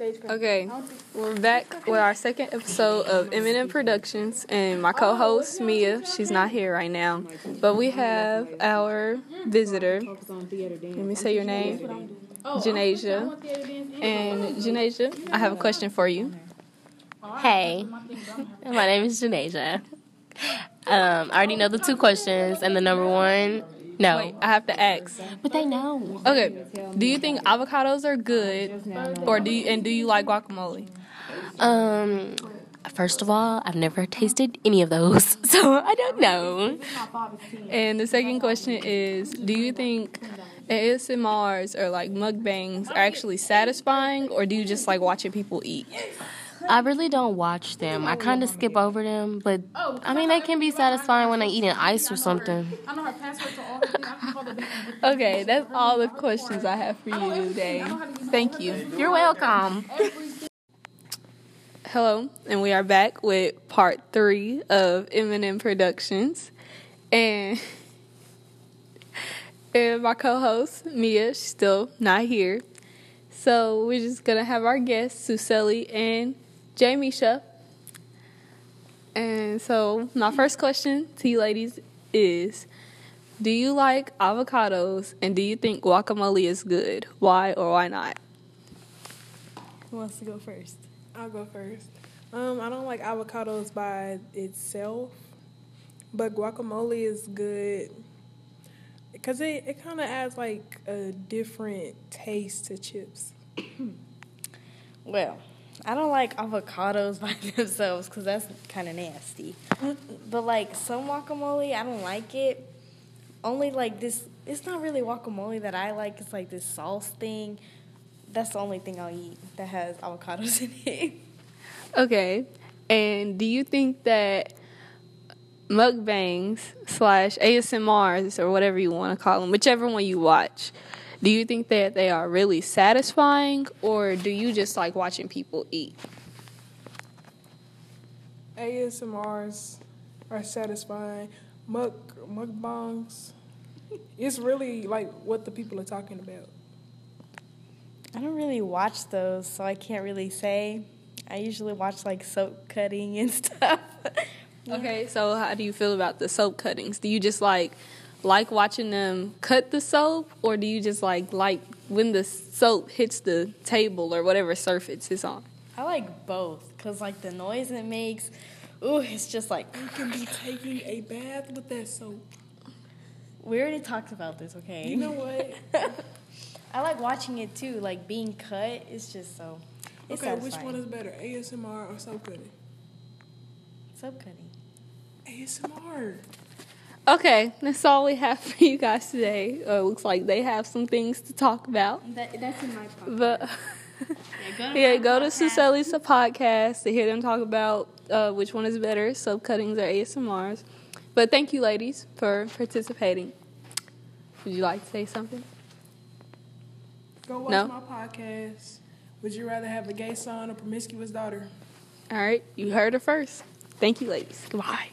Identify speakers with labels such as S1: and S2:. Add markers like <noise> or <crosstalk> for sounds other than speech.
S1: Okay, we're back with our second episode of Eminem Productions, and my co-host Mia. She's not here right now, but we have our visitor. Let me say your name, Janasia. And Janasia, I have a question for you.
S2: Hey, my name is Janasia. Um, I already know the two questions, and the number one, no.
S1: Wait, I have to ask.
S2: But they know.
S1: Okay, do you think avocados are good, or do you, and do you like guacamole?
S2: Um, first of all, I've never tasted any of those, <laughs> so I don't know.
S1: And the second question is, do you think ASMRs or like mukbangs are actually satisfying, or do you just like watching people eat?
S2: I really don't watch them. I kind of skip over them, but I mean, they can be satisfying when I eat an ice or something.
S1: Okay, that's all the questions I have for you today. Thank you.
S2: You're welcome.
S1: Hello, and we are back with part three of Eminem Productions, and <laughs> and my co-host Mia, she's still not here, so we're just gonna have our guests Suseli and Jamisha. And so my first question to you ladies is. Do you like avocados and do you think guacamole is good? Why or why not?
S3: Who wants to go first?
S4: I'll go first. Um, I don't like avocados by itself, but guacamole is good because it, it kind of adds like a different taste to chips.
S3: Well, I don't like avocados <laughs> by themselves because that's kind of nasty. but like some guacamole, I don't like it. Only like this, it's not really guacamole that I like. It's like this sauce thing. That's the only thing I'll eat that has avocados <laughs> in it.
S1: Okay. And do you think that mukbangs slash ASMRs or whatever you want to call them, whichever one you watch, do you think that they are really satisfying or do you just like watching people eat?
S4: ASMRs are satisfying. Muk mukbangs, it's really like what the people are talking about.
S3: I don't really watch those, so I can't really say. I usually watch like soap cutting and <laughs> stuff.
S1: Okay, so how do you feel about the soap cuttings? Do you just like like watching them cut the soap or do you just like like when the soap hits the table or whatever surface it's on?
S3: I like both because like the noise it makes, ooh, it's just like
S4: You can be taking a bath with that soap.
S3: we already talked about this. Okay.
S4: You know what? <laughs>
S3: I like watching it too. Like being cut is just so. It's
S4: okay, which one is better, ASMR or soap cutting?
S3: soap cutting?
S4: ASMR.
S1: Okay, that's all we have for you guys today. Uh, looks like they have some things to talk about.
S3: That, that's in my podcast.
S1: But
S3: go
S1: yeah, go to <laughs> Suseli's podcast to hear them talk about uh, which one is better, soap cuttings or ASMRs. But thank you, ladies, for participating. Would you like to say something?
S4: Go watch
S1: No.
S4: my podcast. Would you rather have a gay son or promiscuous daughter?
S1: All right, you heard it first. Thank you, ladies. Goodbye.